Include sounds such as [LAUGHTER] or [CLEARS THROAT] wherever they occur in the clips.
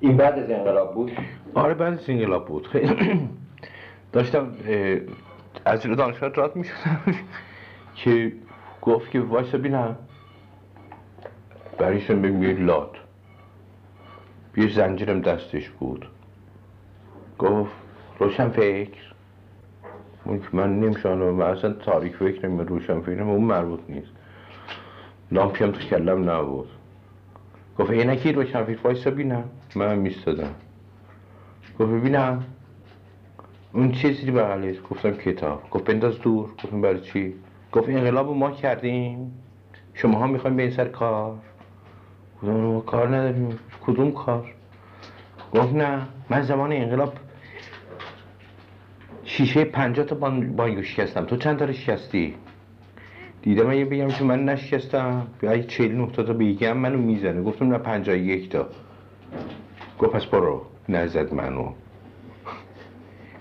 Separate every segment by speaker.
Speaker 1: این بعد از انقلاب بود؟
Speaker 2: آره بعد از انقلاب بود. خیلی. داشتم از جلو دانشگاه رات می که گفت که وایسا بینم. به یه لات. یه زنجیرم دستش بود. گفت روشن فکر. اون که من نمیشانم من اصلا تاریک فکر نمیم روشن فکر اون مربوط نیست. لامپی هم تو کلم نبود. گفت اینکی روشن فکر وایسا بینم. من میستادم گفت ببینم. اون چیزی بغلش گفتم کتاب. گفت بنداز دور. گفتم برای چی؟ گفت انقلاب رو ما کردیم. شما ها می‌خوایم به این سر کار. گفتم ما کار نداریم. کدوم کار؟ گفت نه. من زمان انقلاب شیشه پنجاه تا بان- بانگو شکستم. تو چند تا رو شکستی؟ دیدم اگه بگم که من نشکستم. چهل نه تا تا بگم منو می‌زنه. گفتم نه پنجاه یک تا. گفت پس برو نزد منو.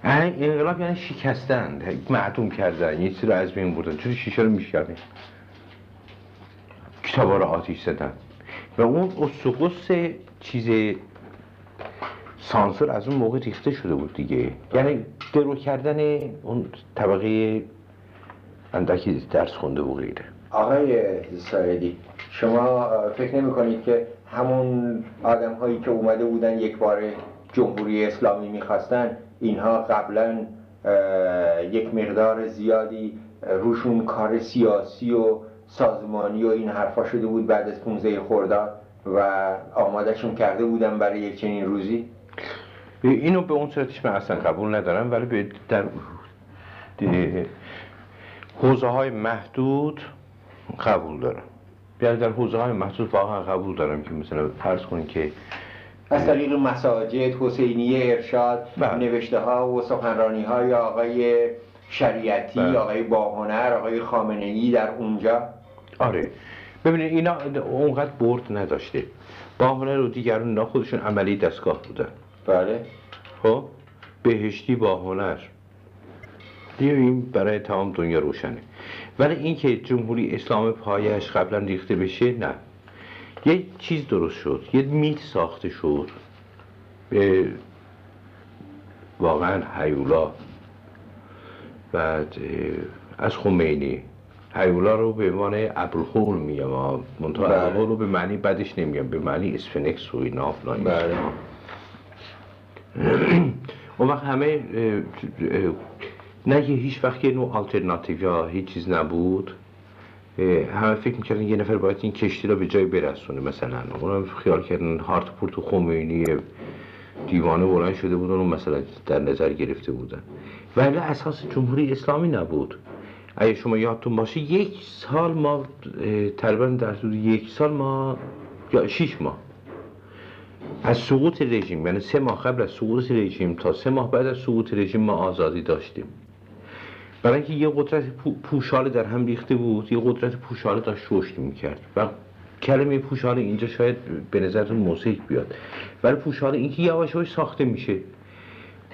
Speaker 2: انقلاب یعنی شکستن. معدوم کردن. یه چیزی رو از بین بردن. چون شیشه رو میشکنه کتابا رو آتیش زدن. و اون اسقس چیز سانسور از اون موقع ریخته شده بود دیگه. یعنی درو کردن اون طبقه اندکی درس خونده و غیره.
Speaker 1: آقای سایدی شما فکر نمی کنید که همون آدم هایی که اومده بودن یک بار جمهوری اسلامی می‌خواستن اینها قبلا یک مقدار زیادی روشون کار سیاسی و سازمانی و این حرفا شده بود بعد از 15 خرداد و آمادهشون کرده بودن برای یک چنین روزی؟
Speaker 2: اینو به اون صورتش من اصلا قبول ندارم ولی به در حوزه های محدود قبول دارم. یعنی در حوزه های محدود واقعا قبول دارم که مثلا فرض کنید که
Speaker 1: از طریق مساجد حسینیه ارشاد
Speaker 2: بله.
Speaker 1: نوشته ها و سخنرانی های آقای شریعتی
Speaker 2: بله.
Speaker 1: آقای باهنر آقای خامنه ای در اونجا.
Speaker 2: آره. ببینید اینا اونقدر برد نداشته. باهنر و دیگران اینا خودشون عملی دستگاه بودن.
Speaker 1: بله.
Speaker 2: خب؟ بهشتی با دیگه این برای تمام دنیا روشنه. ولی اینکه جمهوری اسلام پایش قبلا ریخته بشه نه. یه چیز درست شد. یه میت ساخته شد. به واقعا هیولا بعد اه، از خمینی. هیولا رو به عنوان ابرخول میگم. منتها
Speaker 1: بله.
Speaker 2: ابرخول رو به معنی بدش نمیگم. به معنی اسفنکس و اینا.
Speaker 1: بله.
Speaker 2: اون وقت همه نه یه هیچ وقت یه نوع آلترناتیو یا هیچ چیز نبود. همه فکر می‌کردن یه نفر باید این کشتی رو به جای برسونه مثلا. اونم خیال کردن هارت پورت و خمینی دیوانه بلند شده بودن و مثلا در نظر گرفته بودن. ولی اساس جمهوری اسلامی نبود. اگه شما یادتون باشه یک سال ما تقریبا در حدود یک سال ما یا شیش ماه. از سقوط رژیم یعنی سه ماه قبل از سقوط رژیم تا سه ماه بعد از سقوط رژیم ما آزادی داشتیم. برای اینکه یه قدرت پو- پوشاله در هم ریخته بود یه قدرت پوشاله داشت رشد می‌کرد و کلمه پوشاله اینجا شاید به نظرتون موسیقی بیاد. ولی پوشاله اینکه یواش یواش ساخته میشه.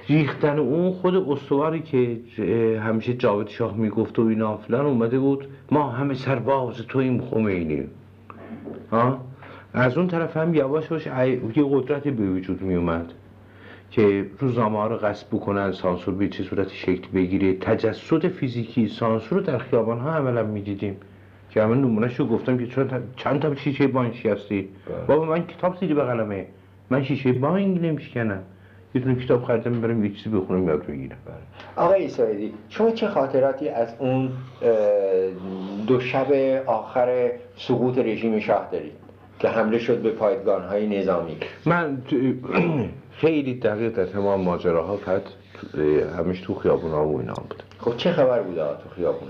Speaker 2: ریختن اون خود استواری که همیشه جاوید شاه می‌گفت و اینا فلان اومده بود. ما همه سرباز تویم خمینی. ها؟ از اون طرف هم یواش یواش یه قدرتی به وجود می اومد که روزنامه ها رو غصب بکنن سانسور به چه صورت شکل بگیره. تجسد فیزیکی سانسور رو در خیابان ها عملا می‌دیدیم. که همه نمونهش رو گفتم که چند تا شیشه بانک هستی بابا من کتاب زیر بغلمه من شیشه بانک نمیشکنم. یه دونه کتاب خریدم برم یه چیزی بخونم یاد بگیرم.
Speaker 1: آقای سایدی شما چه خاطراتی از اون دو شب آخر سقوط رژیم شاه دارید که حمله شد به پایگان های نظامی؟
Speaker 2: من [CLEARS THROAT] خیلی دقیق در تمام ماجراها فقط همش تو خیابون ها و اینا بود.
Speaker 1: خب چه خبر بوده تو خیابون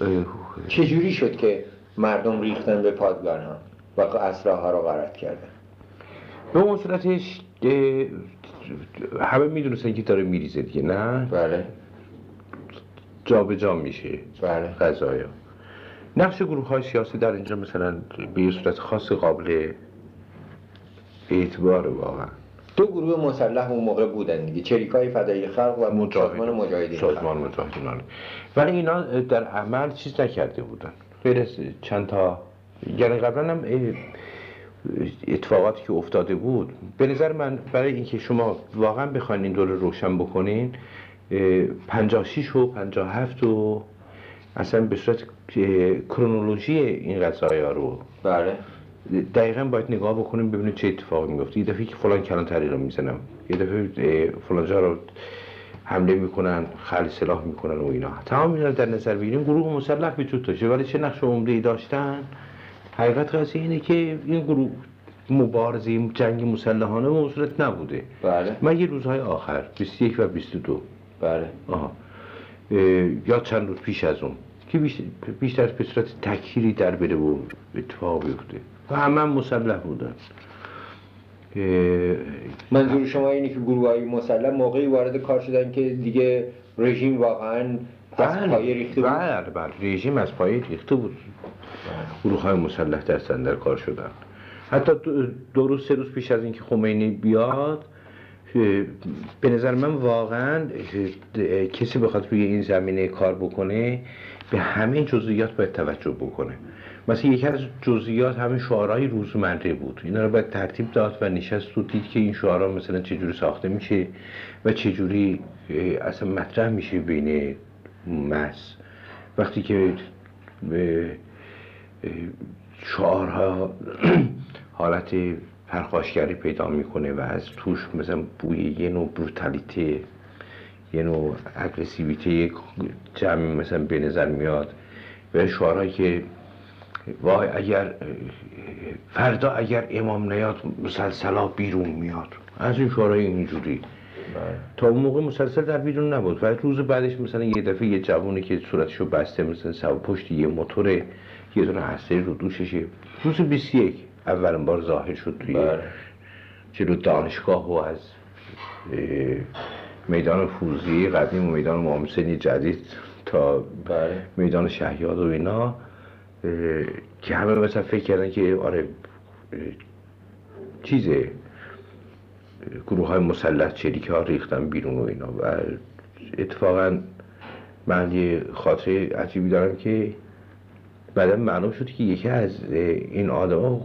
Speaker 2: اه،
Speaker 1: چجوری شد که مردم ریختن به پادگان ها و اسراها رو غارت کردن؟
Speaker 2: به اون صورتش همه می‌دونستن که داره میریزه دیگه نه؟
Speaker 1: بله.
Speaker 2: جا به جا میشه
Speaker 1: بله.
Speaker 2: قضایا نقش گروه های سیاسی در اینجا مثلا به یه صورت خاص قابل اعتبار واقعا.
Speaker 1: دو گروه مسلح اون موقع بودن دیگه. چریکای فدایی خلق و سازمان مجاهدین خلق.
Speaker 2: سازمان مجاهدین. ولی اینا در عمل چیز نکرده بودن. غیر چند تا یعنی قبلا هم اتفاقاتی که افتاده بود. به نظر من برای اینکه شما واقعا بخواین این دور روشن بکنین 56 و 57 و اصلا به صورت کرونولوژی این قضایی ها رو
Speaker 1: بله.
Speaker 2: دقیقا باید نگاه بکنیم ببینیم چه اتفاقی میفته یه دفعه که فلان کلانتری رو می‌زنم. یه دفعه فلان جا رو حمله می‌کنن خلی سلاح می‌کنن و اینا. تمام اینا در نظر بگیریم. گروه مسلح وجود داشته ولی چه نقش عمده ای داشتن؟ حقیقت قضیه اینه که این گروه مبارزه جنگ مسلحانه به صورت نبوده.
Speaker 1: بله.
Speaker 2: مگه روزهای آخر 21 و 22
Speaker 1: بله.
Speaker 2: آها. اه، یا چند روز پیش از اون. که بیش- بیشتر به صورت تکیری در بره و اتفاق بیفته. و همه هم مسلح بودن.
Speaker 1: منظور شما اینه که گروه های مسلح موقعی وارد کار شدن که دیگه رژیم واقعا از پایه ریخته بود؟
Speaker 2: بله بله رژیم از پایه ریخته بود. گروه های مسلح دستن در کار شدن. حتی دو- روز سه روز پیش از اینکه خمینی بیاد به نظر من واقعا کسی بخواد روی این زمینه کار بکنه به همه جزئیات باید توجه بکنه. مثلا یکی از جزئیات همین شعارهای روزمره بود. اینا رو باید ترتیب داد و نشست و دید که این شعارها مثلا چجوری ساخته میشه و چجوری اصلا مطرح میشه بین مس. وقتی که به شعارها [CLEARS THROAT] حالت پرخاشگری پیدا می‌کنه و از توش مثلا بوی یه نوع بروتالیته یه نوع اگرسیویته جمعی مثلا به نظر میاد. و شعارهایی که وای اگر فردا اگر امام نیاد مسلسلا بیرون میاد. از این شعارهای اینجوری. تا اون موقع مسلسل در بیرون نبود. و روز بعدش مثلا یه دفعه یه جوونی که صورتشو بسته مثلا سوا پشت یه موتور یه دونه هسته رو دوششه روز 21 اولین بار ظاهر شد توی
Speaker 1: بله.
Speaker 2: جلو دانشگاه و از میدان فوزی قدیم و میدان معامسنی جدید تا
Speaker 1: بله.
Speaker 2: میدان شهیاد و اینا. که همه مثلا فکر کردن که آره چیزه گروه های مسلح چریک ها ریختن بیرون و اینا. و اتفاقا من یه خاطره عجیبی دارم که بعدا معلوم شد که یکی از این آدم ها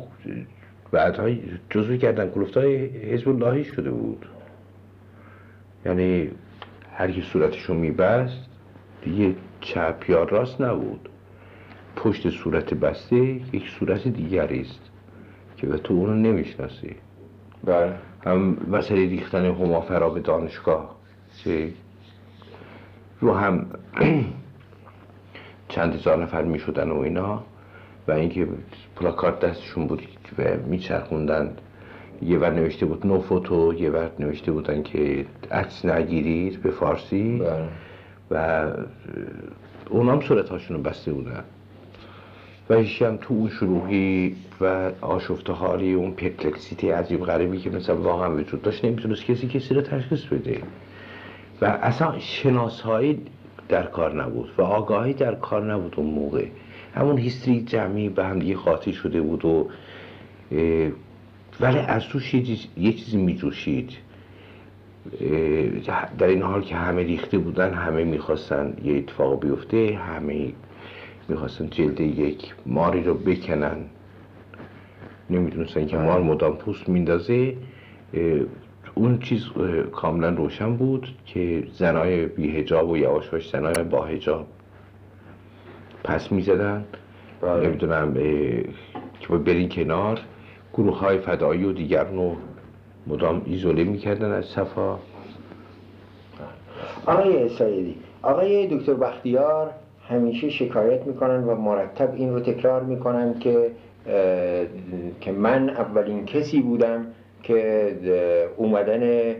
Speaker 2: بعدها جزوی کردن کلوفت های حزب اللهی شده بود. یعنی هر کی صورتشو میبست دیگه چپ یا راست نبود. پشت صورت بسته یک صورت دیگری است که به تو اونو نمی‌شناسی.
Speaker 1: بله.
Speaker 2: هم مسئله ریختن همافرا به دانشگاه. که رو هم [CLEARS THROAT] چند هزار نفر می شدن و اینا و اینکه پلاکارد دستشون بود و میچرخوندن. یه ور نوشته بود نو فوتو یه ور نوشته بودن که عکس نگیرید به فارسی.
Speaker 1: بله.
Speaker 2: و اونا هم صورت هاشون بسته بودن. و هم تو اون شروعی و آشفته حالی اون پرپلکسیتی عجیب غریبی که مثلا واقعا وجود داشت نمی‌تونست کسی کسی رو تشخیص بده. و اصلا شناسایی در کار نبود و آگاهی در کار نبود اون موقع. همون هیستری جمعی به هم دیگه قاطی شده بود و ولی از توش یه چیز- یه چیزی میجوشید. در این حال که همه ریخته بودن همه می‌خواستن یه اتفاق بیفته همه می‌خواستن جلد یک ماری رو بکنن. نمی‌دونستن که مار مدام پوست میندازه. اون چیز کاملا روشن بود که زنای بی هجاب و یواشاش زنای با هجاب پس می‌زدن. نمی‌دونم که برین کنار گروه های فدایی و دیگر رو مدام ایزوله می‌کردن از صفا.
Speaker 1: آقای سایدی آقای دکتر بختیار همیشه شکایت می‌کنن و مرتب این رو تکرار می‌کنن که که من اولین کسی بودم که اومدن اه،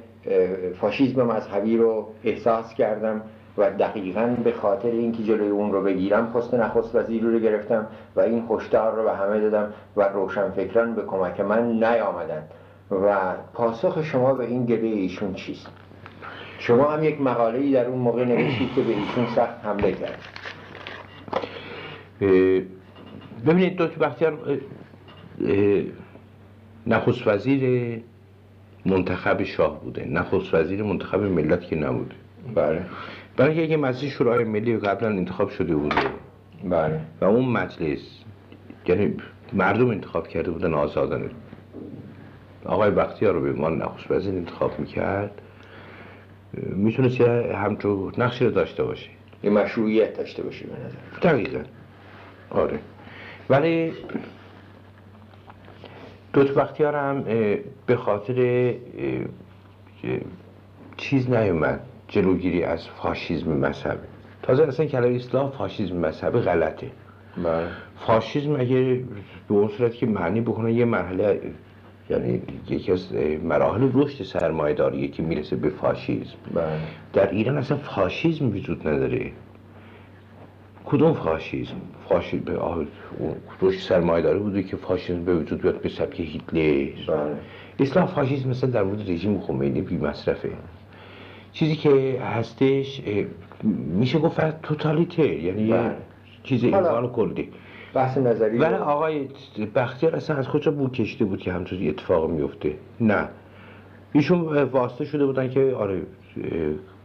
Speaker 1: فاشیسم مذهبی رو احساس کردم و دقیقا به خاطر اینکه جلوی اون رو بگیرم پست نخست وزیر رو گرفتم و این هشدار رو به همه دادم و روشنفکران به کمک من نیامدن و پاسخ شما به این گله ایشون چیست؟ شما هم یک مقاله‌ای در اون موقع نوشتید که به ایشون سخت حمله کرد
Speaker 2: ببینید دکتر بختیار نخست وزیر منتخب شاه بوده. نخست وزیر منتخب ملت که نبوده.
Speaker 1: بله.
Speaker 2: برای اینکه مجلس شورای ملی قبلا انتخاب شده بوده
Speaker 1: بله.
Speaker 2: و اون مجلس یعنی مردم انتخاب کرده بودن آزادانه. آقای بختیار رو به عنوان نخست وزیر انتخاب می‌کرد. می‌تونست یه همچون نقشی رو داشته باشه.
Speaker 1: یه مشروعیت داشته باشه به نظر.
Speaker 2: دقیقا. آره. ولی دوت بختیار هم به خاطر چیز نیومد. جلوگیری از فاشیزم مذهبی تازه اصلا کلمه اسلام فاشیزم مذهبی غلطه.
Speaker 1: بله.
Speaker 2: فاشیزم اگه به اون صورت که معنی بکنه یه مرحله یعنی یکی از مراحل رشد سرمایه‌داریه که می‌رسه به فاشیزم.
Speaker 1: بله.
Speaker 2: در ایران اصلا فاشیزم وجود نداره. کدوم فاشیزم؟ فاشیزم به رشد سرمایه داره بوده که فاشیزم به وجود بیاد به سبک هیتلر؟
Speaker 1: بله.
Speaker 2: اسلام فاشیسم مثلا در مورد رژیم خمینی بی مصرفه چیزی که هستش میشه گفت توتالیته یعنی یه
Speaker 1: بله.
Speaker 2: چیز انسان کلی.
Speaker 1: بحث نظری
Speaker 2: ولی آقای بختیار اصلا از کجا بود کشیده بود که همچون اتفاق میفته نه. ایشون واسطه شده بودن که آره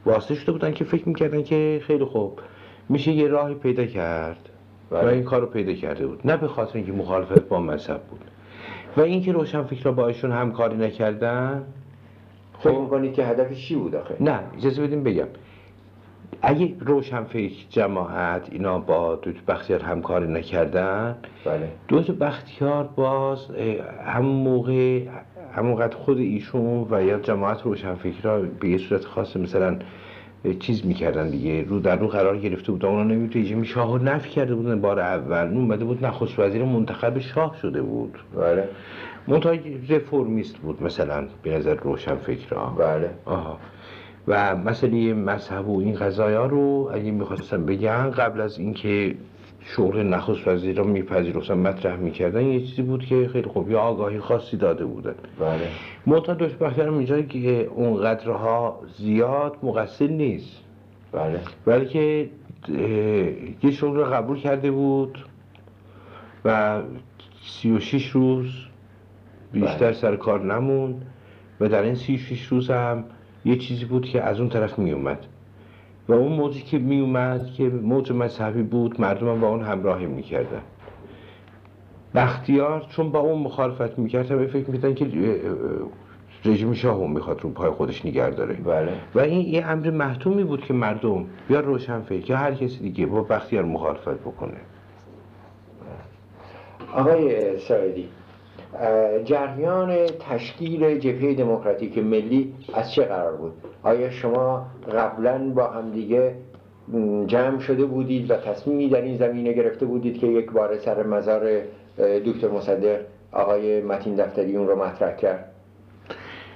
Speaker 2: واسطه شده بودن که فکر می‌کردن که خیلی خوب. میشه یه راهی پیدا کرد. و
Speaker 1: بله.
Speaker 2: این کار رو پیدا کرده بود. نه به خاطر اینکه مخالفت با مذهب بود. و اینکه روشن فکر با ایشون همکاری نکردن
Speaker 1: فکر می‌کنید که هدفش چی بود آخه؟
Speaker 2: نه اجازه بدیم بگم. اگه روشن فکر جماعت اینا با دوت بختیار همکاری نکردن
Speaker 1: بله.
Speaker 2: دوت بختیار باز همون موقع همونقدر خود ایشون و یا جماعت روشنفکرها به یه صورت خاص مثلا چیز می‌کردن دیگه. رو در رو قرار گرفته بودن اونا نمی رژیم شاه نفی کرده بودن بار اول اون اومده بود. نخست وزیر منتخب شاه شده بود.
Speaker 1: بله.
Speaker 2: منتها رفرمیست بود مثلا به نظر روشنفکرها
Speaker 1: بله.
Speaker 2: آها. و مسئله مذهب و این قضایا رو اگه می‌خواستم بگن قبل از اینکه شغل نخست وزیر رو میپذیرفتن مطرح می‌کردن. یه چیزی بود که خیلی خوب یه آگاهی خاصی داده بودن.
Speaker 1: بله.
Speaker 2: منتها دوست بختیارم اینجا که اونقدرها زیاد مقصر نیست.
Speaker 1: بله.
Speaker 2: ولی که اه، یه شغل رو قبول کرده بود و سی و شیش روز بیشتر
Speaker 1: بله.
Speaker 2: سر کار نموند و در این سی و شیش روز هم یه چیزی بود که از اون طرف می اومد و اون موجی که می اومد که موج مذهبی بود مردم هم با اون همراهی می‌کردن. بختیار چون با اون مخالفت می‌کرد همه فکر می‌کردن که رژیم شاه می‌خواد رو پای خودش نگه داره.
Speaker 1: بله.
Speaker 2: و این یه امر محتومی بود که مردم یا روشنفکر یا هر کسی دیگه با بختیار مخالفت بکنه.
Speaker 1: آقای سایدی جریان تشکیل جبهه دموکراتیک ملی از چه قرار بود؟ آیا شما قبلا با همدیگه جمع شده بودید و تصمیمی در این زمینه گرفته بودید که یک بار سر مزار دکتر مصدق آقای متین دفتری اون رو مطرح کرد؟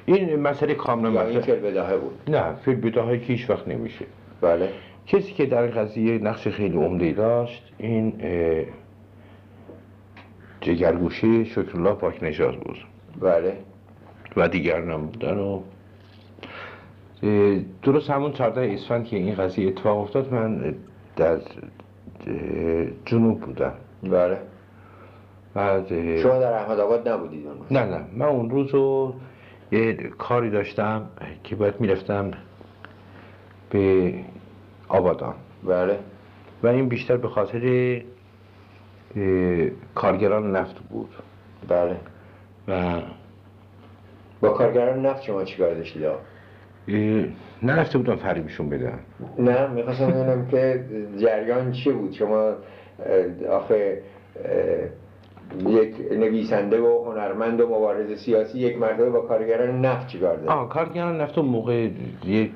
Speaker 2: این مسئله کاملا
Speaker 1: این
Speaker 2: مطرح.
Speaker 1: فیل بداهه بود؟
Speaker 2: نه فیل بداهایی که هیچ وقت نمیشه.
Speaker 1: بله.
Speaker 2: کسی که در این قضیه نقش خیلی عمده داشت این اه، جگرگوشه شکرالله پاک نژاد بود.
Speaker 1: بله.
Speaker 2: و دیگران هم بودن و درست همون 14 اسفند که این قضیه اتفاق افتاد من در جنوب بودم.
Speaker 1: بله.
Speaker 2: بعد
Speaker 1: شما در احمد آباد نبودید؟
Speaker 2: نه نه. من اون روز رو یه کاری داشتم که باید می‌رفتم به آبادان.
Speaker 1: بله.
Speaker 2: و این بیشتر به خاطر کارگران نفت بود.
Speaker 1: بله.
Speaker 2: و
Speaker 1: با کارگران نفت شما چیکار داشتید؟ آقا؟
Speaker 2: اه، نرفته بودم فریبشون بدم.
Speaker 1: نه می‌خواستم ببینم که جریان چه بود. شما آخه یک نویسنده و هنرمند و مبارز سیاسی یک مرتبه با کارگران نفت چیکار داشت؟
Speaker 2: آه کارگران نفت اون موقع یه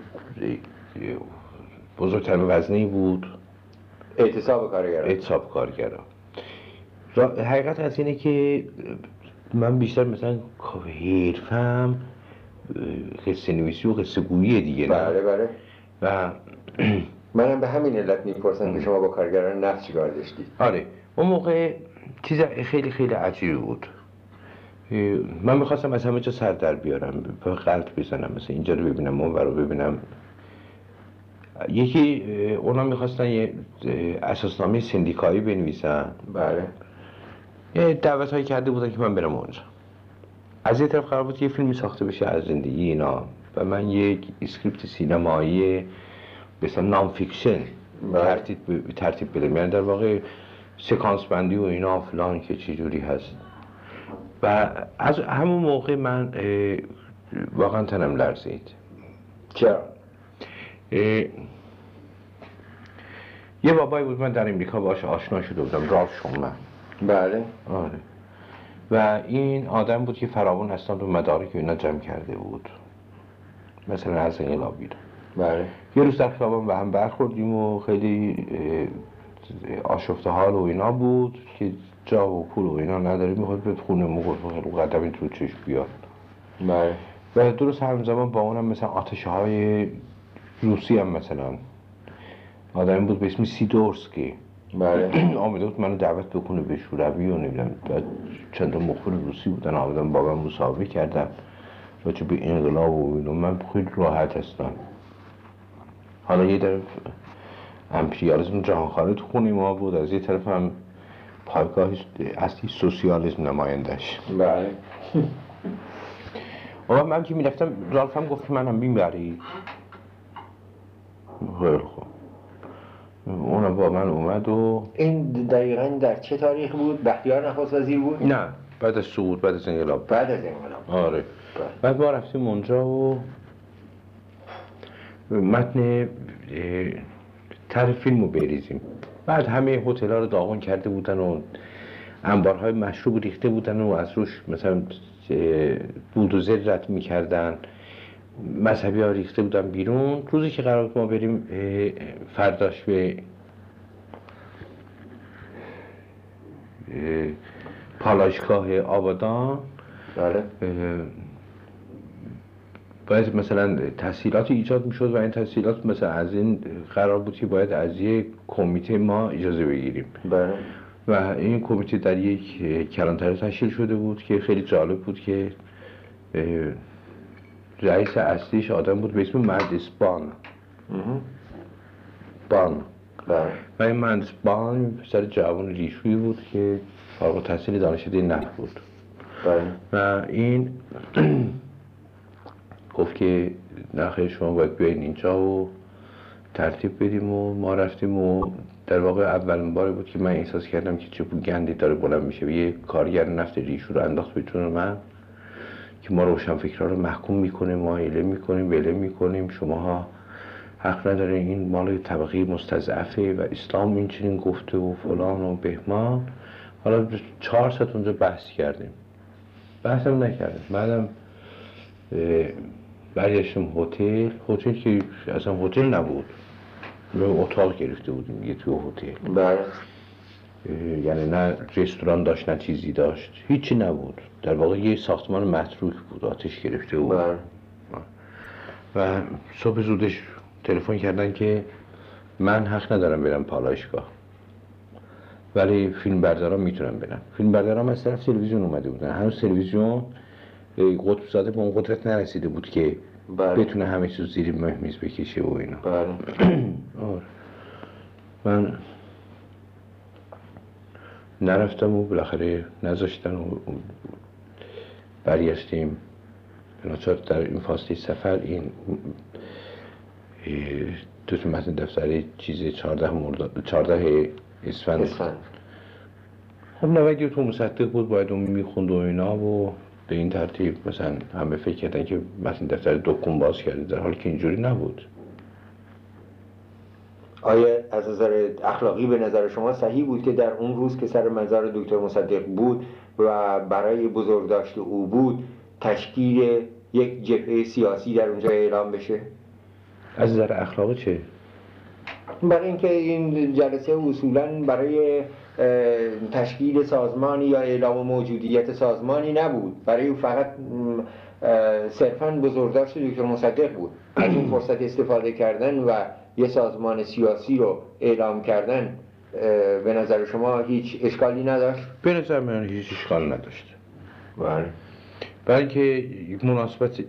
Speaker 2: بزرگترین وزنی بود.
Speaker 1: اعتصاب کارگران.
Speaker 2: اعتصاب کارگران. را- حقیقت از اینه که من بیشتر مثلا حرفم قصه نویسی و قصه گویی دیگه نه.
Speaker 1: بله بله.
Speaker 2: و [CLEARS THROAT]
Speaker 1: منم به همین علت می‌پرسم که شما با کارگران نفت چیکار داشتید؟
Speaker 2: آره. اون موقع چیز خیلی خیلی عجیبی بود. من می‌خواستم از همه جا سر در بیارم به غلط بزنم مثلا اینجا رو ببینم اون رو ببینم. یکی اونا می‌خواستن یه اساسنامه سندیکایی بنویسن.
Speaker 1: بله.
Speaker 2: یه دعوت هایی کرده بودن که من برم اونجا. از یه طرف قرار بود یه فیلمی ساخته بشه از زندگی اینا و من یک script سینمایی مثلا non-fiction
Speaker 1: بله.
Speaker 2: ترتیب ترتیب بدم. یعنی در واقع سکانس بندی و اینا فلان که چه جوری هست. و از همون موقع من واقعا تنم لرزید.
Speaker 1: چرا؟
Speaker 2: یه بابایی بود من در امریکا باش آشنا شده بودم رالف شومن.
Speaker 1: بله.
Speaker 2: آره. و این آدم بود که فراوان اسناد و مدارک اینا جمع کرده بود. مثلا از انقلابی رو
Speaker 1: بله.
Speaker 2: یه روز در خیابان به هم برخوردیم و خیلی آشفته حال و اینا بود که جا و پول و اینا نداره می‌خواد به خونه مو گفت رو قدم تو چشم بیاد.
Speaker 1: بله.
Speaker 2: و درست همزمان با اونم مثلا آتشه های روسی هم مثلا. آدمی بود به اسم سیدورسکی.
Speaker 1: بله. [CLEARS THROAT]
Speaker 2: آمده بود منو دعوت بکنه به شوروی و نمی‌دونم. بعد چند تا مخبر روسی بودن آمدن با من مصاحبه کردم راجع به انقلاب و اینو من خیلی راحت هستم. حالا یه طرف امپریالیسم جهانخواره تو خونه ما بود از یه طرف هم پایگاه اصلی سوسیالیسم نمایندش
Speaker 1: بله. [LAUGHS]
Speaker 2: و من که می‌رفتم رالف هم گفت که منم می‌بری. خیلی خوب. اونم با من اومد و
Speaker 1: این دقیقا در چه تاریخ بود؟ بختیار نخست وزیر بود؟
Speaker 2: نه بعد از سقوط بعد از انقلاب.
Speaker 1: بعد از انقلاب.
Speaker 2: آره. بعد ما رفتیم اونجا و متن طرح فیلم رو بریزیم. بعد همه هتل ها رو داغون کرده بودن و انبارهای مشروب ریخته بودن و از روش مثلا اه، بولدوزر رد می‌کردن. مذهبی ها ریخته بودن بیرون. روزی که قرار بود ما بریم فرداش به اه، پالایشگاه آبادان.
Speaker 1: بله.
Speaker 2: باید مثلا تحصیلات ایجاد می‌شد و این تحصیلات مثلا از این قرار بود که باید از یک کمیته ما اجازه بگیریم.
Speaker 1: بله.
Speaker 2: و این کمیته در یک اه، کلانتری تشکیل شده بود که خیلی جالب بود که رئیس اصلیش آدم بود به اسم مهندس بان. بان.
Speaker 1: بله.
Speaker 2: و این مهندس بان پسر جوان ریشویی بود که فارغ التحصیل دانشکده نفت بود.
Speaker 1: بله.
Speaker 2: و این [CLEARS THROAT] گفت که نخیر شما باید بیاین اینجا و ترتیب بدیم و ما رفتیم و در واقع اولین باری بود که من احساس کردم که چه گندی داره بلند میشه و یه کارگر نفت ریشو رو انداخت به من. که ما روشن فکرها رو محکوم می‌کنیم ما ایله می‌کنیم وله می‌کنیم. شماها حق نداره این مال طبقه مستضعفه و اسلام این چنین گفته و فلان و بهمان. حالا چهار ساعت اونجا بحث کردیم. بحثم نکردیم بعدم برگشتم هتل. هتل که اصلا هتل نبود. ما اتاق گرفته بودیم یه توی هتل.
Speaker 1: بله.
Speaker 2: یعنی نه رستوران داشت نه چیزی داشت. هیچی نبود. در واقع یه ساختمان متروک بود آتش گرفته بود.
Speaker 1: بله.
Speaker 2: و صبح زودش تلفن کردن که من حق ندارم برم پالایشگاه. ولی فیلم بردارا می‌تونم برم. فیلم بردارا از طرف تلویزیون اومده بودن. هنوز تلویزیون قطب زاده به اون قدرت نرسیده بود که
Speaker 1: بله.
Speaker 2: بتونه همه چیز زیر مهمیز بکشه و اینا.
Speaker 1: بله. [CLEARS THROAT]
Speaker 2: آره. من نرفتم و بالاخره نذاشتن و برگشتیم. بناچار در این فاصله سفر این تو تو متن دفتر چیز 14 مرداد 14 اسفند.
Speaker 1: اسفند.
Speaker 2: خب نویدی تو مصدق بود باید اون می‌خوند و اینا و به این ترتیب مثلا همه فکر کردن که متن دفتر دکون باز کرده در حالی که اینجوری نبود.
Speaker 1: آیا از نظر اخلاقی به نظر شما صحیح بود که در اون روز که سر مزار دکتر مصدق بود و برای بزرگداشت او بود تشکیل یک جبهه سیاسی در اونجا اعلام بشه؟
Speaker 2: از نظر اخلاقی چه؟
Speaker 1: برای اینکه این جلسه اصولا برای تشکیل سازمانی یا اعلام موجودیت سازمانی نبود. برای او فقط صرفا بزرگداشت دکتر مصدق بود. از اون فرصت استفاده کردن و یه سازمان سیاسی رو اعلام کردن به نظر شما هیچ اشکالی نداشت؟
Speaker 2: به نظر من هیچ اشکال نداشت.
Speaker 1: بله.
Speaker 2: بلکه مناسبت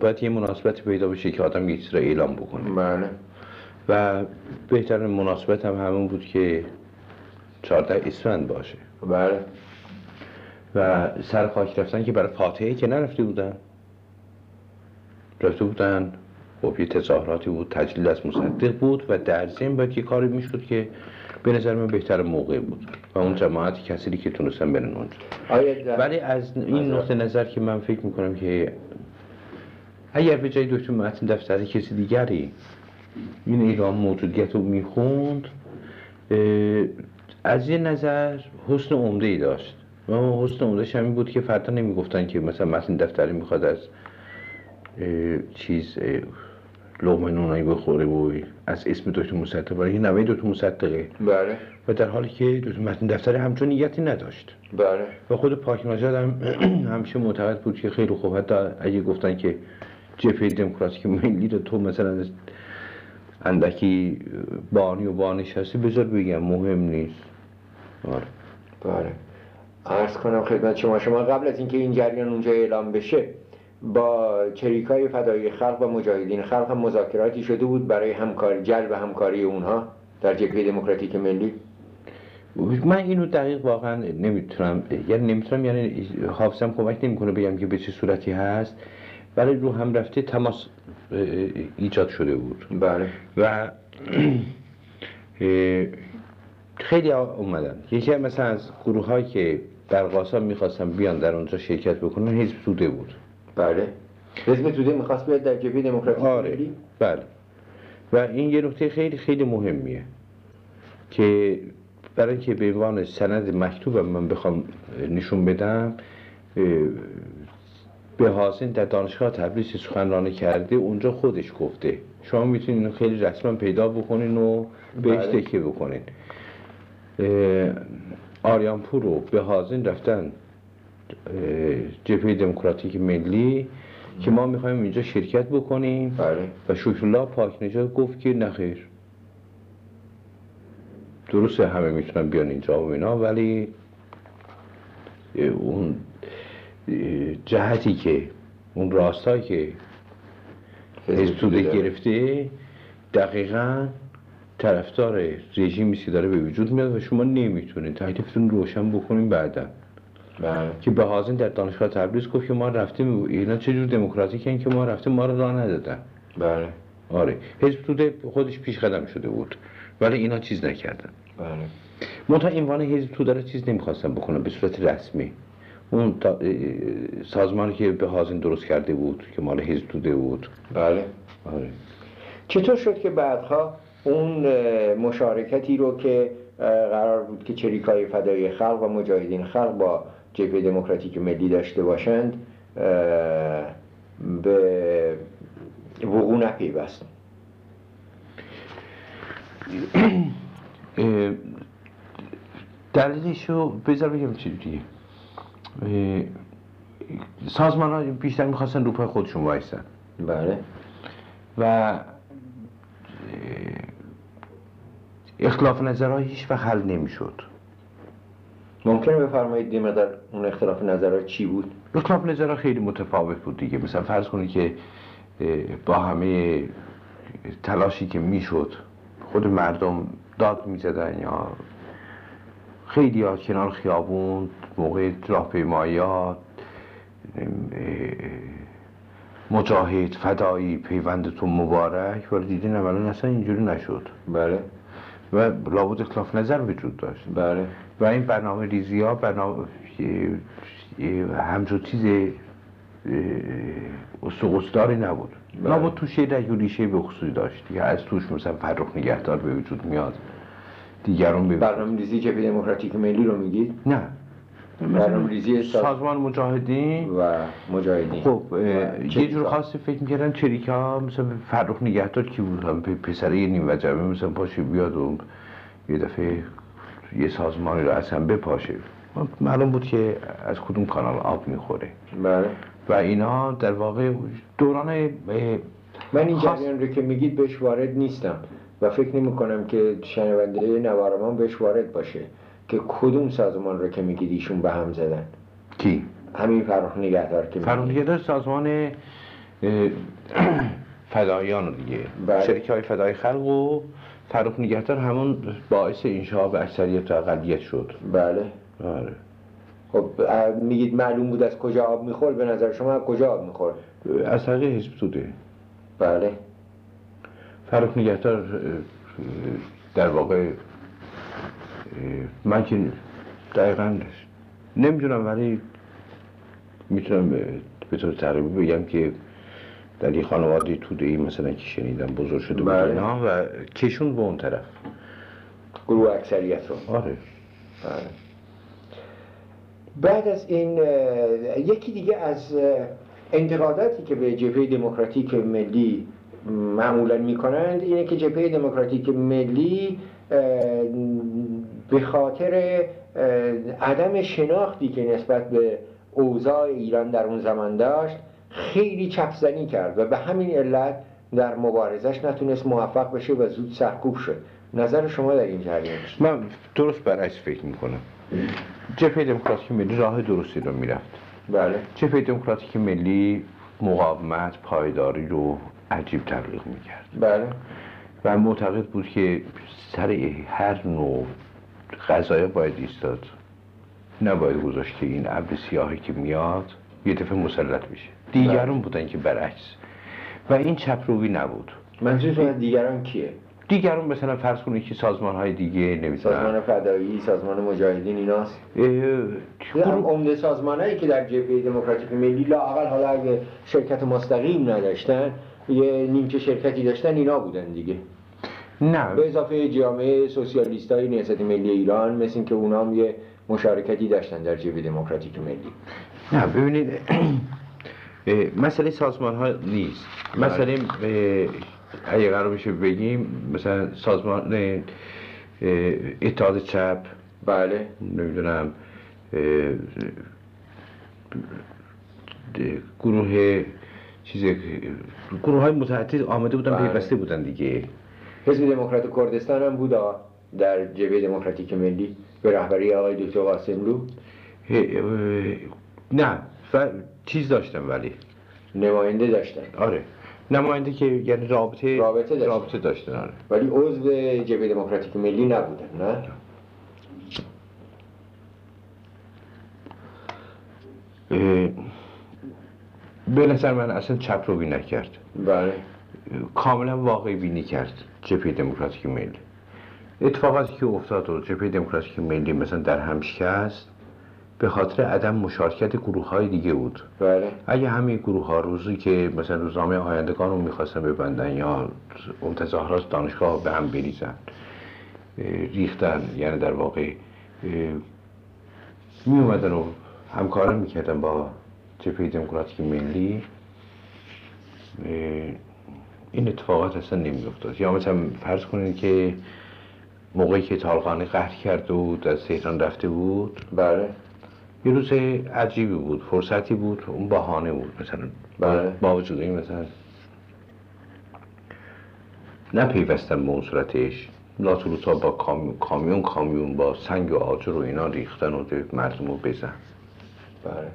Speaker 2: باید یه مناسبت پیدا بشه که آدم یه چیز را اعلام بکنه.
Speaker 1: بله.
Speaker 2: و بهترین مناسبت هم همون بود که 14 اسفند باشه.
Speaker 1: بله.
Speaker 2: و سر خاک رفتن که برای فاتحه که نرفته بودن. رفته بودن خب یه تظاهراتی بود تجلیل از مصدق بود و در ضمن باید یه کاری می‌شد که به نظر من بهتر موقع بود و اون جماعت کسی که تونستن برن اونجا. ولی از این نقطه نظر که من فکر می‌کنم که اگر به جای دکتر متن دفتر کسی دیگری این ایران موجودیت رو می‌خوند از یه نظر حسن عمده ای داشت. و حسن عمدهش همین بود که فردا نمی‌گفتن که مثلا متن دفتری می‌خواد از چیز لغمه نونایی بخوره و از اسم دکتر مصدق برای نوه دکتر مصدقه.
Speaker 1: بله.
Speaker 2: و در حالی که دکتر متن دفتری همچون نیتی نداشت.
Speaker 1: بله.
Speaker 2: و خود پاک نژاد هم [CLEARS THROAT] همیشه معتقد بود که خیلی خوب. حتی اگه گفتن که جبهه دموکراتیک ملی رو تو مثلا اندکی بانی و بانش هستی بذار بگم مهم نیست.
Speaker 1: آره. بله. عرض کنم خدمت شما شما قبل از اینکه این جریان اونجا اعلام بشه با چریکای فدایی خلق و مجاهدین خلق هم مذاکراتی شده بود برای همکاری جلب همکاری اونها در جبهه دموکراتیک ملی.
Speaker 2: من اینو دقیق واقعا نمی‌تونم یعنی نمی‌تونم یعنی حافظم کمک نمی‌کنه بگم که به چه صورتی هست ولی رو هم رفته تماس ایجاد شده بود.
Speaker 1: بله.
Speaker 2: و خیلی اومدن. یکی مثلا از گروه هایی که در قاسم می‌خواستن بیان در اونجا شرکت بکنن حزب توده بود.
Speaker 1: بله. حزب توده می‌خواست بیاد در جبهه دموکراتیک
Speaker 2: آره. بله. و این یه نکته خیلی خیلی مهمیه که برای اینکه به عنوان سند مکتوب من بخوام نشون بدم به حاصل در دانشگاه تبریز سخنرانی کرده اونجا خودش گفته. شما می‌تونین خیلی رسما پیدا بکنین و بهش
Speaker 1: بله.
Speaker 2: تکیه بکنین. آریانپور رو به حاضر رفتن جبهه دموکراتیک ملی که ما می‌خوایم اینجا شرکت بکنیم.
Speaker 1: بله.
Speaker 2: و شکرالله پاک نژاد گفت که نخیر درسته همه می‌تونن بیان اینجا و اینا ولی اون جهتی که اون راستایی که حزب گرفته دقیقا طرفدار رژیمی که داره به وجود میاد و شما نمی‌تونید تکلیفتون روشن بکنیم بعدا.
Speaker 1: بله.
Speaker 2: که به حاضر در دانشگاه تبریز گفت که ما رفتیم اینا چجور دموکراتیکن که ما رفتیم ما رو راه ندادن.
Speaker 1: بله.
Speaker 2: آره. حزب توده خودش پیش قدم شده بود. ولی اینا چیز نکردن.
Speaker 1: بله.
Speaker 2: منتها عنوان حزب توده رو چیز نمی‌خواستن بکنن به صورت رسمی. اون سازمانی که به حاضر درست کرده بود که مال حزب توده بود.
Speaker 1: بله.
Speaker 2: آره.
Speaker 1: چطور شد که بعدها اون مشارکتی رو که قرار بود که چریکای فدای خلق و مجاهدین خلق با جبهه دموکراتیک ملی داشته باشند به وقوع نپیوست
Speaker 2: اه، دلیلشو بذار بگم چجوریه اه، سازمان ها بیشتر می‌خواستن رو پای خودشون وایسن.
Speaker 1: بله.
Speaker 2: و اختلاف نظرها هیچ وقت حل نمی‌شد.
Speaker 1: ممکنه بفرمایید یه مقدار اون اختلاف نظرات چی بود؟
Speaker 2: اختلاف نظرها خیلی متفاوت بود دیگه. مثلا فرض کنید که با همه تلاشی که می‌شد خود مردم داد می‌زدن یا خیلی ها کنار خیابون موقع راهپیمایی ها مجاهد فدایی پیوندتون مبارک ولی دیدین اولا اصلا اینجوری نشد.
Speaker 1: بله.
Speaker 2: و لابد اختلاف نظر وجود داشت.
Speaker 1: بله.
Speaker 2: و این برنامه ریزی ها برنامه همجور چیز استقصداری نبود.
Speaker 1: بله.
Speaker 2: لابد توش یه رگ و ریشه به خصوصی داشت. یا از توش مثلا فرخ نگهدار به وجود میاد. دیگرون به
Speaker 1: برنامه ریزی جبهه دموکراتیک ملی رو میگید
Speaker 2: نه.
Speaker 1: برنامه ریزی
Speaker 2: سازمان مجاهدین؟
Speaker 1: و مجاهدین.
Speaker 2: خب یه. جور خاصی فکر می‌کردن چریکا ها مثلا فرخ نگهدار کی بود؟ هم پسره یه نیم وجبه مثلا پاشه بیاد و یه دفعه یه سازمانی رو اصلا بپاشه. معلوم بود که از کدوم کانال آب می‌خوره.
Speaker 1: بله.
Speaker 2: و اینا در واقع دوران
Speaker 1: من این
Speaker 2: خاص-
Speaker 1: جریان رو که میگید بهش وارد نیستم و فکر نمی کنم که شنونده نوارمان بهش وارد باشه. که کدوم سازمان رو که میگید ایشون به هم زدن؟
Speaker 2: کی؟
Speaker 1: همین فرخ نگهدار که
Speaker 2: فرخ نگهدار سازمان فدایان رو دیگه.
Speaker 1: بله.
Speaker 2: شرکت های فدای خلق و فرخ نگهدار همون باعث انشا و اکثریت و اقلیت شد.
Speaker 1: بله.
Speaker 2: آره.
Speaker 1: خب میگید معلوم بود از کجا آب میخور به نظر شما از کجا آب میخور
Speaker 2: از طریق حزب توده.
Speaker 1: بله.
Speaker 2: فرخ نگهدار در واقع من که دقیقا نمی‌دونم ولی می‌تونم به طور تقریبی بگم که در یه خانواده توده ای مثلا که شنیدم بزرگ شده بود
Speaker 1: بله.
Speaker 2: اینا و کشون به اون طرف.
Speaker 1: گروه اکثریت رو
Speaker 2: آره.
Speaker 1: بله. بعد از این یکی دیگه از انتقاداتی که به جبهه دموکراتیک ملی معمولا می‌کنند اینه که جبهه دموکراتیک ملی به خاطر عدم شناختی که نسبت به اوضاع ایران در اون زمان داشت خیلی چپزنی کرد و به همین علت در مبارزش نتونست موفق بشه و زود سرکوب شد. نظر شما در این جریان؟
Speaker 2: من درست برعکس فکر می‌کنم. جبهه دموکراتیک ملی راه درستی رو می‌رفت.
Speaker 1: بله.
Speaker 2: جبهه دموکراتیک ملی مقاومت پایداری رو عجیب تبلیغ می‌کرد.
Speaker 1: بله.
Speaker 2: و معتقد بود که سر هر نوع قضایه باید ایستاد. نباید گذاشت که این ابر سیاهی که میاد یه دفعه مسلط بشه. دیگران بودن که برعکس. و این چپروی نبود.
Speaker 1: منظورتون از دیگران کیه؟
Speaker 2: دیگران مثلا فرض کنید که سازمان های دیگه نمی‌دونم.
Speaker 1: سازمان فدایی، سازمان مجاهدین ایناست؟
Speaker 2: گروه-
Speaker 1: عمده سازمانهایی که در جبهه دموکراتیک ملی لااقل حالا اگه شرکت مستقیم نداشتن یه نیمچه شرکتی داشتن اینا بودن دیگه.
Speaker 2: نه.
Speaker 1: به اضافه جامعه سوسیالیست های نهضت ملی ایران مثل اینکه اونا هم یه مشارکتی داشتن در جبهه دموکراتیک ملی.
Speaker 2: نه ببینید مسئله سازمان ها نیست مسئله اه، اگه قرار بشه بگیم مثلا سازمان اتحاد چپ.
Speaker 1: بله.
Speaker 2: نمی‌دونم گروه چیز گروه های متعدد آمده بودن
Speaker 1: بله.
Speaker 2: پیوسته بودن دیگه.
Speaker 1: حزب دموکرات کردستان هم بود در جبهه دموکراتیک ملی به رهبری آقای دکتر قاسملو
Speaker 2: نه و چیز داشتم ولی.
Speaker 1: نماینده داشتن.
Speaker 2: آره. نماینده که یعنی رابطه
Speaker 1: رابطه داشتن.
Speaker 2: رابطه داشتن آره.
Speaker 1: ولی عضو جبهه دموکراتیک ملی نبودن نه؟
Speaker 2: به نظر من اصلا چپ رو نکرد.
Speaker 1: بله.
Speaker 2: کاملا واقعی بینی کرد جبهه دموکراتیک ملی. اتفاقاتی که افتاد و جبهه دموکراتیک ملی مثلا در هم شکست به خاطر عدم مشارکت گروه های دیگه بود.
Speaker 1: بله.
Speaker 2: اگه همین گروه ها روزی که مثلا روزنامه آیندگان رو می‌خواستن ببندن یا اون تظاهرات دانشگاه به هم بریزن ریختن یعنی در واقع می اومدن و همکاری می‌کردن با جبهه دموکراتیک ملی این اتفاقات اصلا نمیافتاد. یا مثلا فرض کنید که موقعی که طالقانی قهر کرده بود از تهران رفته بود
Speaker 1: بله.
Speaker 2: یه روز عجیبی بود فرصتی بود اون بهانه بود مثلا.
Speaker 1: بله.
Speaker 2: با وجود این مثلا نه پیوستن به اون صورتش. لاتولوتا با کامیون کامیون کامیون با سنگ و آجر و اینا ریختن و مردم رو بزن.
Speaker 1: بله.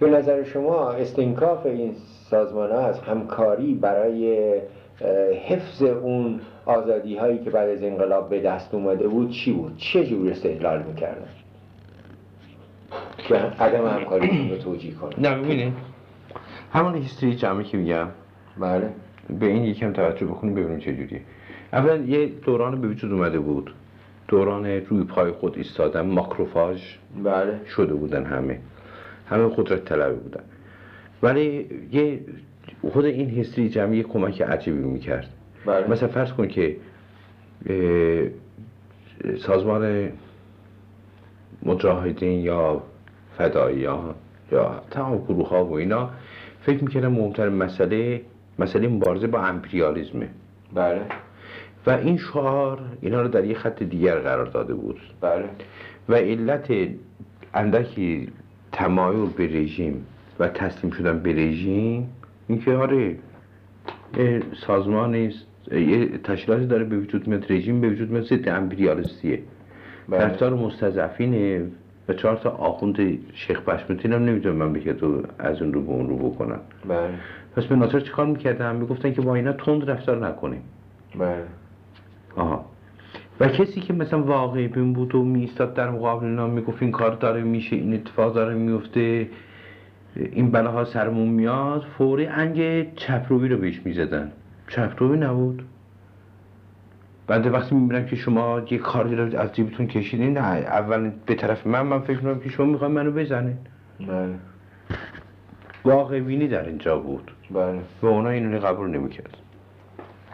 Speaker 1: به نظر شما استنکاف این سازمان ها از همکاری برای حفظ اون آزادی هایی که بعد از انقلاب به دست اومده بود چی بود؟ چه جور استدلال می‌کردن؟ که عدم همکاری رو توجیه کنن.
Speaker 2: نه ببینید. همون هیستوری جمعی که میگم.
Speaker 1: بله.
Speaker 2: به این یکم توجه بکنیم ببینیم چه جوریه. اولا یه دوران به وجود اومده بود. دوران روی پای خود ایستادن ماکروفاژ
Speaker 1: بله.
Speaker 2: شده بودن همه. همه قدرت طلبی بودن. ولی یه خود این هستری جمعی کمک عجیبی می‌کرد.
Speaker 1: بله.
Speaker 2: مثلا فرض کن که سازمان مجاهدین یا فدایی ها یا تمام گروه ها و اینا فکر می‌کردن مهمترین مسئله مسئله مبارزه با امپریالیزمه.
Speaker 1: بله.
Speaker 2: و این شعار اینا رو در یه خط دیگر قرار داده بود.
Speaker 1: بله.
Speaker 2: و علت اندکی تمایل به رژیم و تسلیم شدن به رژیم اینکه آره است، یه تشکیلاتی داره به وجود میاد رژیم به وجود میاد ضد امپریالیستیه.
Speaker 1: بله.
Speaker 2: طرفدار مستضعفینه و چهار تا آخوند شیخ پشمتین هم نمی‌دونم من بگه تو از اون رو به اون رو بکنن.
Speaker 1: بله.
Speaker 2: پس به ناصر چیکار می‌کردن؟ می‌گفتن که با اینا تند رفتار نکنیم.
Speaker 1: بله.
Speaker 2: آها. و کسی که مثلا واقعی بین بود و میستاد در مقابل اینا می‌گفت این کار داره میشه این اتفاق داره میفته این بلاها سرمون میاد فوری انگ چپروی رو بهش می‌زدن. چپروی نبود. بنده وقتی می‌بینم که شما یه کاری رو از جیبتون کشیدین نه اول به طرف من من فکر می‌کنم که شما می‌خواین منو بزنین.
Speaker 1: بله.
Speaker 2: واقع بینی در اینجا بود.
Speaker 1: بله.
Speaker 2: و اونا اینو قبول نمی‌کرد